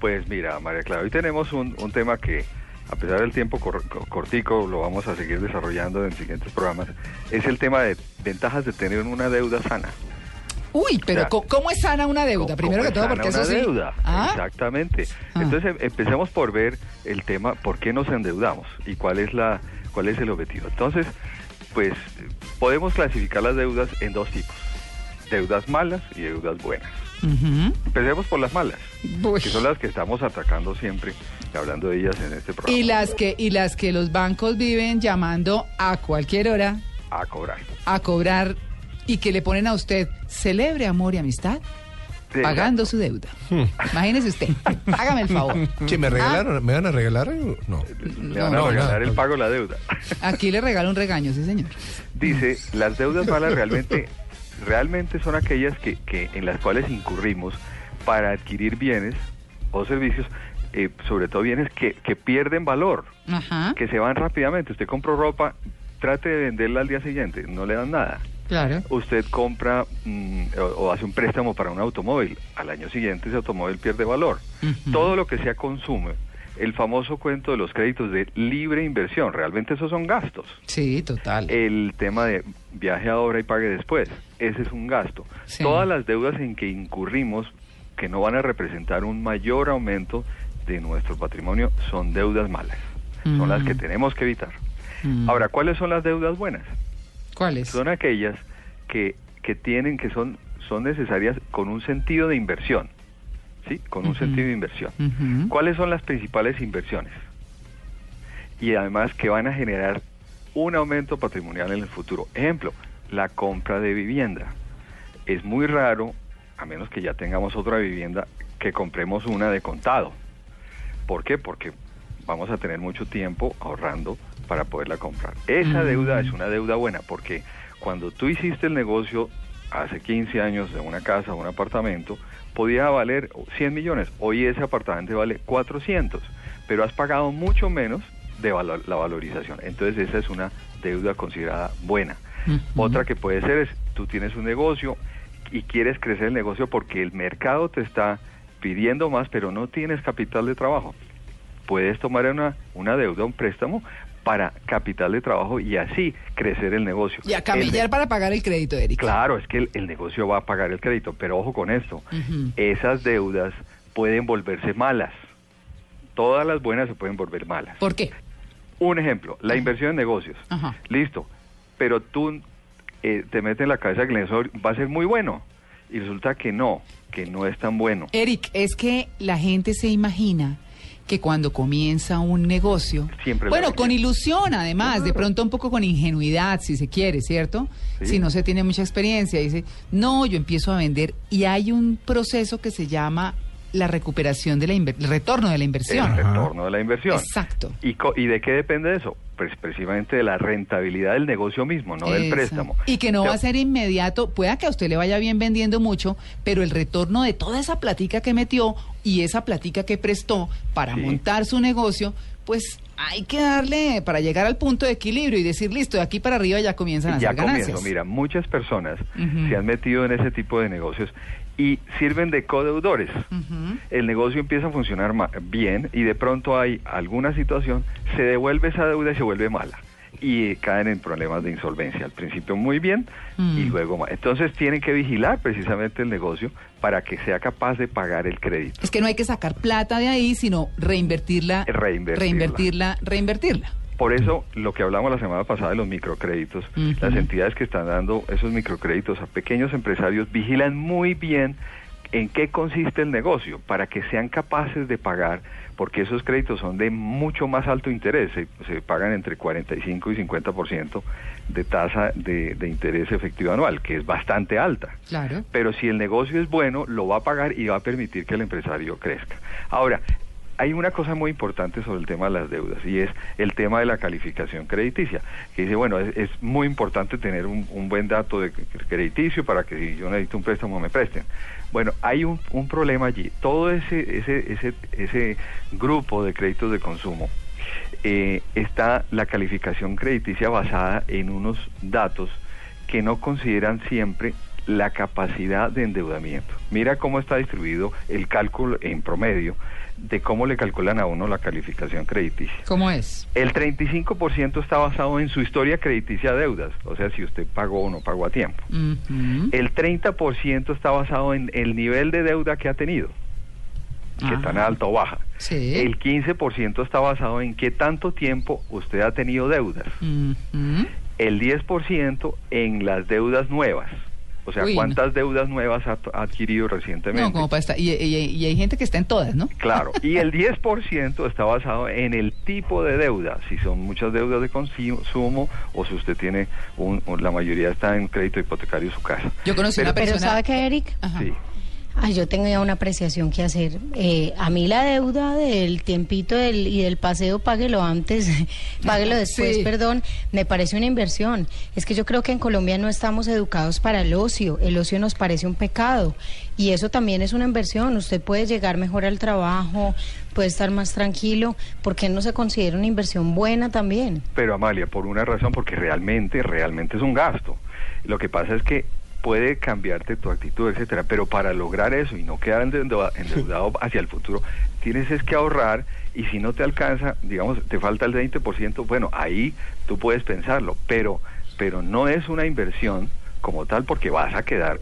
Pues mira, María Clara, hoy tenemos un, un tema que, a pesar del tiempo cor- co- cortico, lo vamos a seguir desarrollando en siguientes programas, es el tema de ventajas de tener una deuda sana. Uy, pero O sea, ¿cómo, es sana una deuda? ¿Cómo- Primero que todo, es sana porque una sí. deuda. Ah, Exactamente. Ah. Entonces em- empecemos por ver el tema, por qué nos endeudamos y cuál es la, cuál es el objetivo. Entonces, pues podemos clasificar las deudas en dos tipos: deudas malas y deudas buenas. Empecemos por las malas, Uy. que son las que estamos atacando siempre y hablando de ellas en este programa. Y las que y las que los bancos viven llamando a cualquier hora a cobrar. a cobrar y que le ponen a usted celebre amor y amistad Sí, pagando su deuda. Imagínese usted. Hágame el favor. ¿Qué, me regalaron? ¿Me van a regalar algo? No. Le van a No, regalar nada. el pago de la deuda. Aquí le regalo un regaño, sí, señor. Dice, las deudas malas realmente, realmente son aquellas que, que en las cuales incurrimos para adquirir bienes o servicios, eh, sobre todo bienes que, que pierden valor, Ajá. que se van rápidamente. Usted compró ropa, trate de venderla al día siguiente, no le dan nada. Claro. Usted compra mm, o, o hace un préstamo para un automóvil, al año siguiente ese automóvil pierde valor. Todo lo que sea consume, el famoso cuento de los créditos de libre inversión, realmente esos son gastos. Sí, total. El tema de viaje ahora y pague después, ese es un gasto. Sí. Todas las deudas en que incurrimos, que no van a representar un mayor aumento de nuestro patrimonio, son deudas malas. Son las que Mm. tenemos que evitar. Mm. Ahora, ¿cuáles son las deudas buenas? ¿Cuáles? Son aquellas que, que tienen, que son, son necesarias con un sentido de inversión. ¿Sí? Con un sentido de inversión. ¿Cuáles son las principales inversiones? Y además que van a generar un aumento patrimonial en el futuro. Ejemplo, la compra de vivienda. Es muy raro, a menos que ya tengamos otra vivienda, que compremos una de contado. ¿Por qué? Porque vamos a tener mucho tiempo ahorrando para poderla comprar. Esa deuda es una deuda buena porque cuando tú hiciste el negocio hace 15 años de una casa o un apartamento, podía valer 100 millones. Hoy ese apartamento vale 400, pero has pagado mucho menos de valo- la valorización. Entonces esa es una deuda considerada buena. Otra que puede ser es, tú tienes un negocio y quieres crecer el negocio porque el mercado te está pidiendo más, pero no tienes capital de trabajo. Puedes tomar una, una deuda, un préstamo para capital de trabajo y así crecer el negocio. Y a El ne- para pagar el crédito, Eric. Claro, es que el, el negocio va a pagar el crédito, pero ojo con esto, esas deudas pueden volverse malas. Todas las buenas se pueden volver malas. ¿Por qué? Un ejemplo, la inversión en negocios. Ajá. Listo, pero tú eh, te metes en la cabeza que el negocio va a ser muy bueno y resulta que no, que no es tan bueno. Eric, es que la gente se imagina que cuando comienza un negocio, Siempre bueno, con ilusión además, de pronto un poco con ingenuidad, si se quiere, ¿cierto? Sí. Si no se tiene mucha experiencia, dice, no, yo empiezo a vender y hay un proceso que se llama la recuperación de la inver- el retorno de la inversión. El Ajá. retorno de la inversión. Exacto. ¿Y, co- ¿Y de qué depende eso? Pues precisamente de la rentabilidad del negocio mismo, no del préstamo. Y que no O sea, va a ser inmediato, pueda que a usted le vaya bien vendiendo mucho, pero el retorno de toda esa platica que metió y esa platica que prestó para Sí. montar su negocio, pues hay que darle para llegar al punto de equilibrio y decir, listo, de aquí para arriba ya comienzan a ya hacer ganancias. comienzo. Mira, muchas personas se han metido en ese tipo de negocios y sirven de codeudores. El negocio empieza a funcionar bien y de pronto hay alguna situación, se devuelve esa deuda y se vuelve mala. Y caen en problemas de insolvencia. Al principio muy bien y Mm. luego mal. Entonces tienen que vigilar precisamente el negocio para que sea capaz de pagar el crédito. Es que no hay que sacar plata de ahí, sino reinvertirla, Reinvertirla. reinvertirla, reinvertirla. Por eso, lo que hablamos la semana pasada de los microcréditos, las entidades que están dando esos microcréditos a pequeños empresarios vigilan muy bien en qué consiste el negocio para que sean capaces de pagar, porque esos créditos son de mucho más alto interés, se, se pagan entre 45 y 50% de tasa de, de interés efectivo anual, que es bastante alta. Claro. Pero si el negocio es bueno, lo va a pagar y va a permitir que el empresario crezca. Ahora, hay una cosa muy importante sobre el tema de las deudas y es el tema de la calificación crediticia, que dice, bueno, es, muy importante tener un, buen dato de crediticio para que si yo necesito un préstamo me presten. Bueno, hay un, un problema allí. Todo ese, ese, ese, ese grupo de créditos de consumo eh, está la calificación crediticia basada en unos datos que no consideran siempre la capacidad de endeudamiento. Mira cómo está distribuido el cálculo en promedio de cómo le calculan a uno la calificación crediticia. ¿Cómo es? El 35% está basado en su historia crediticia de deudas, o sea, si usted pagó o no pagó a tiempo. Ujú. El 30% está basado en el nivel de deuda que ha tenido, que Ajá. tan alta o baja. Sí. El 15% está basado en qué tanto tiempo usted ha tenido deudas. Ujú. El 10% en las deudas nuevas. O sea, Uy, no. cuántas deudas nuevas ha, ha adquirido recientemente. No, como para estar. Y, y- y hay gente que está en todas, ¿no? Claro, y el 10% está basado en el tipo de deuda, si son muchas deudas de consumo o si usted tiene, un, la mayoría está en crédito hipotecario su casa. Yo conocí Pero- una persona. Pero ¿sabe qué, Eric? Ajá. Sí, Ay, yo tengo ya una apreciación que hacer. Eh, a mí la deuda del tiempito del, y del paseo, páguelo antes, páguelo después, Sí. perdón, me parece una inversión. Es que yo creo que en Colombia no estamos educados para el ocio. El ocio nos parece un pecado. Y eso también es una inversión. Usted puede llegar mejor al trabajo, puede estar más tranquilo. ¿Por qué no se considera una inversión buena también? pero Amalia, por una razón, porque realmente, realmente es un gasto. Lo que pasa es que puede cambiarte tu actitud, etcétera, pero para lograr eso y no quedar endeuda- endeudado hacia el futuro, tienes es que ahorrar y si no te alcanza, digamos, te falta el 20%, bueno, ahí tú puedes pensarlo, pero pero no es una inversión como tal porque vas a quedar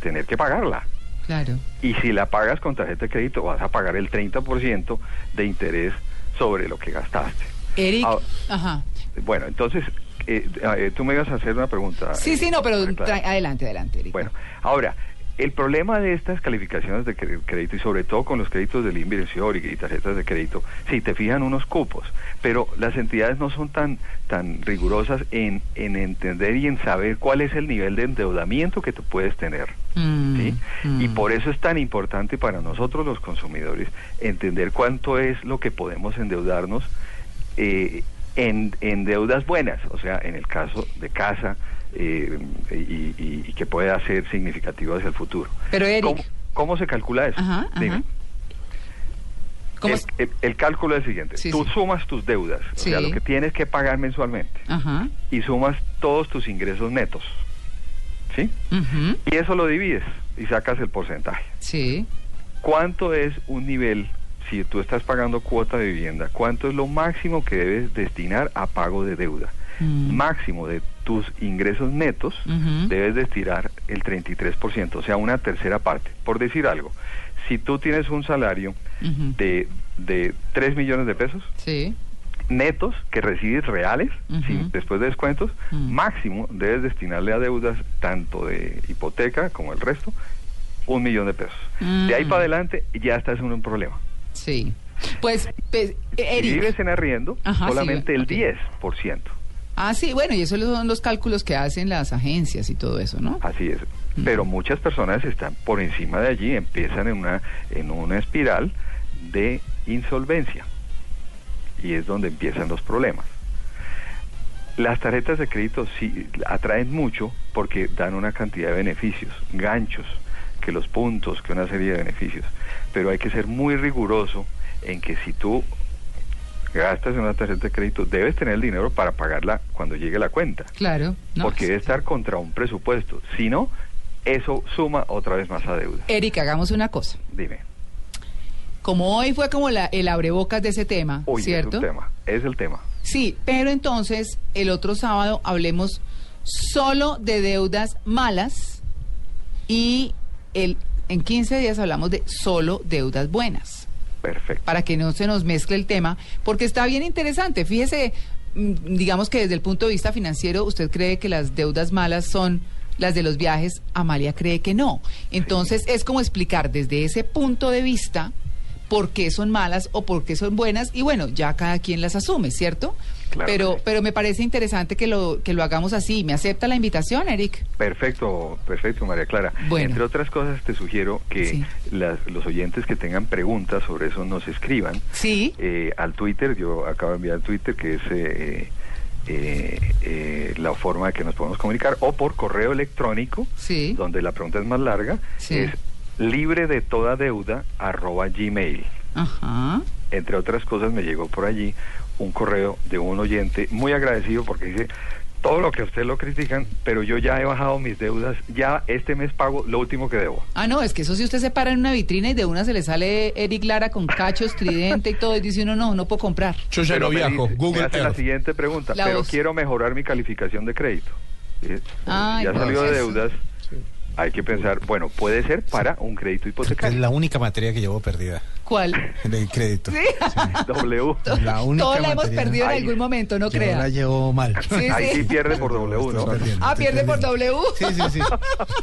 tener que pagarla. Claro. Y si la pagas con tarjeta de crédito, vas a pagar el 30% de interés sobre lo que gastaste. Eric. Ah, Ajá. Bueno, entonces, eh, eh, tú me ibas a hacer una pregunta. Sí, eh, sí, no, pero adelante, adelante, Eric. Bueno, ahora, el problema de estas calificaciones de crédito y sobre todo con los créditos del inversión y, y tarjetas de crédito, sí, te fijan unos cupos, pero las entidades no son tan, tan rigurosas en, en entender y en saber cuál es el nivel de endeudamiento que tú puedes tener. Mm, ¿sí? mm. Y por eso es tan importante para nosotros los consumidores entender cuánto es lo que podemos endeudarnos eh, en, en deudas buenas, o sea, en el caso de casa eh, y, y- y que pueda ser significativo hacia el futuro. Pero, Eric. ¿Cómo, cómo se calcula eso? Ajá, ajá. Dime. ¿Cómo el, es? el- el cálculo es el siguiente. Sí, Tú sí. sumas tus deudas, o sea, lo que tienes que pagar mensualmente, Ajá. y sumas todos tus ingresos netos. ¿Sí? Y eso lo divides y sacas el porcentaje. Sí. ¿Cuánto es un nivel, si tú estás pagando cuota de vivienda, cuánto es lo máximo que debes destinar a pago de deuda? Mm. Máximo de tus ingresos netos debes destinar el 33%, o sea, una tercera parte. Por decir algo, si tú tienes un salario de, de 3 millones de pesos Sí. netos que recibes reales, sin- después de descuentos, Mm. máximo debes destinarle a deudas tanto de hipoteca como el resto, un millón de pesos. De ahí Mm. para adelante ya estás en un problema. Sí. Pues, pues, Si Eric. vives en arriendo, Ajá, solamente sí, el ok. 10%. Ah, sí, bueno, y esos son los cálculos que hacen las agencias y todo eso, ¿no? Así es. Mm. Pero muchas personas están por encima de allí, empiezan en una, en una espiral de insolvencia. Y es donde empiezan los problemas. Las tarjetas de crédito sí atraen mucho porque dan una cantidad de beneficios, ganchos, que los puntos, que una serie de beneficios. Pero hay que ser muy riguroso en que si tú gastas en una tarjeta de crédito, debes tener el dinero para pagarla cuando llegue la cuenta Claro. No, porque sí. debe estar contra un presupuesto. Si no, eso suma otra vez más a deuda. Eric, hagamos una cosa. Dime. Como hoy fue como la, el abrebocas de ese tema, Oye, ¿cierto? es un tema. Es el tema. Sí, pero entonces el otro sábado hablemos solo de deudas malas y el, en 15 días hablamos de solo deudas buenas, Perfecto. para que no se nos mezcle el tema, porque está bien interesante. Fíjese, mm, digamos que desde el punto de vista financiero, usted cree que las deudas malas son las de los viajes, Amalia cree que no. Entonces es como explicar desde ese punto de vista por qué son malas o por qué son buenas y bueno, ya cada quien las asume, ¿cierto? Claro pero sí. pero me parece interesante que lo que lo hagamos así. ¿Me acepta la invitación, Eric? Perfecto, perfecto, María Clara. Bueno. Entre otras cosas, te sugiero que Sí. las- los oyentes que tengan preguntas sobre eso nos escriban Sí. eh, al Twitter. Yo acabo de enviar Twitter, que es eh, eh, eh, la forma de que nos podemos comunicar, o por correo electrónico, Sí. donde la pregunta es más larga, Sí. es libre de toda deuda arroba gmail. Ajá. entre otras cosas me llegó por allí un correo de un oyente muy agradecido porque dice todo lo que a usted lo critican, pero yo ya he bajado mis deudas, ya este mes pago lo último que debo. Ah, no, es que eso si usted se para en una vitrina y de una se le sale Eric Lara con cachos, tridente y todo, y dice uno, no, no puedo comprar. Yo ya Pero no viajo. me Google hace la siguiente pregunta, La pero voz. quiero mejorar mi calificación de crédito. ¿Sí? Ah, ya salió de deudas, hay que pensar, bueno, puede ser para un crédito Es hipotecario. la única materia que llevo perdida, ¿Cuál? el crédito. W. La única Todos la hemos perdido en algún momento, no Yo crea. la llevo mal. Sí, Ahí sí sí. pierde por W, ¿no? perdiendo, Ah, pierde por. W. Sí, sí, sí.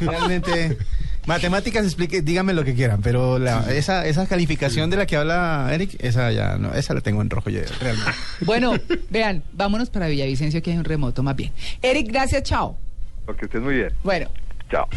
Realmente, matemáticas, explique, díganme lo que quieran, pero la, esa, esa calificación de la que habla Eric, esa ya no, esa la tengo en rojo ya, realmente. Bueno, vean, vámonos para Villavicencio, que hay un remoto más bien. Eric, gracias, chao. Porque estés muy bien. Bueno. Chao.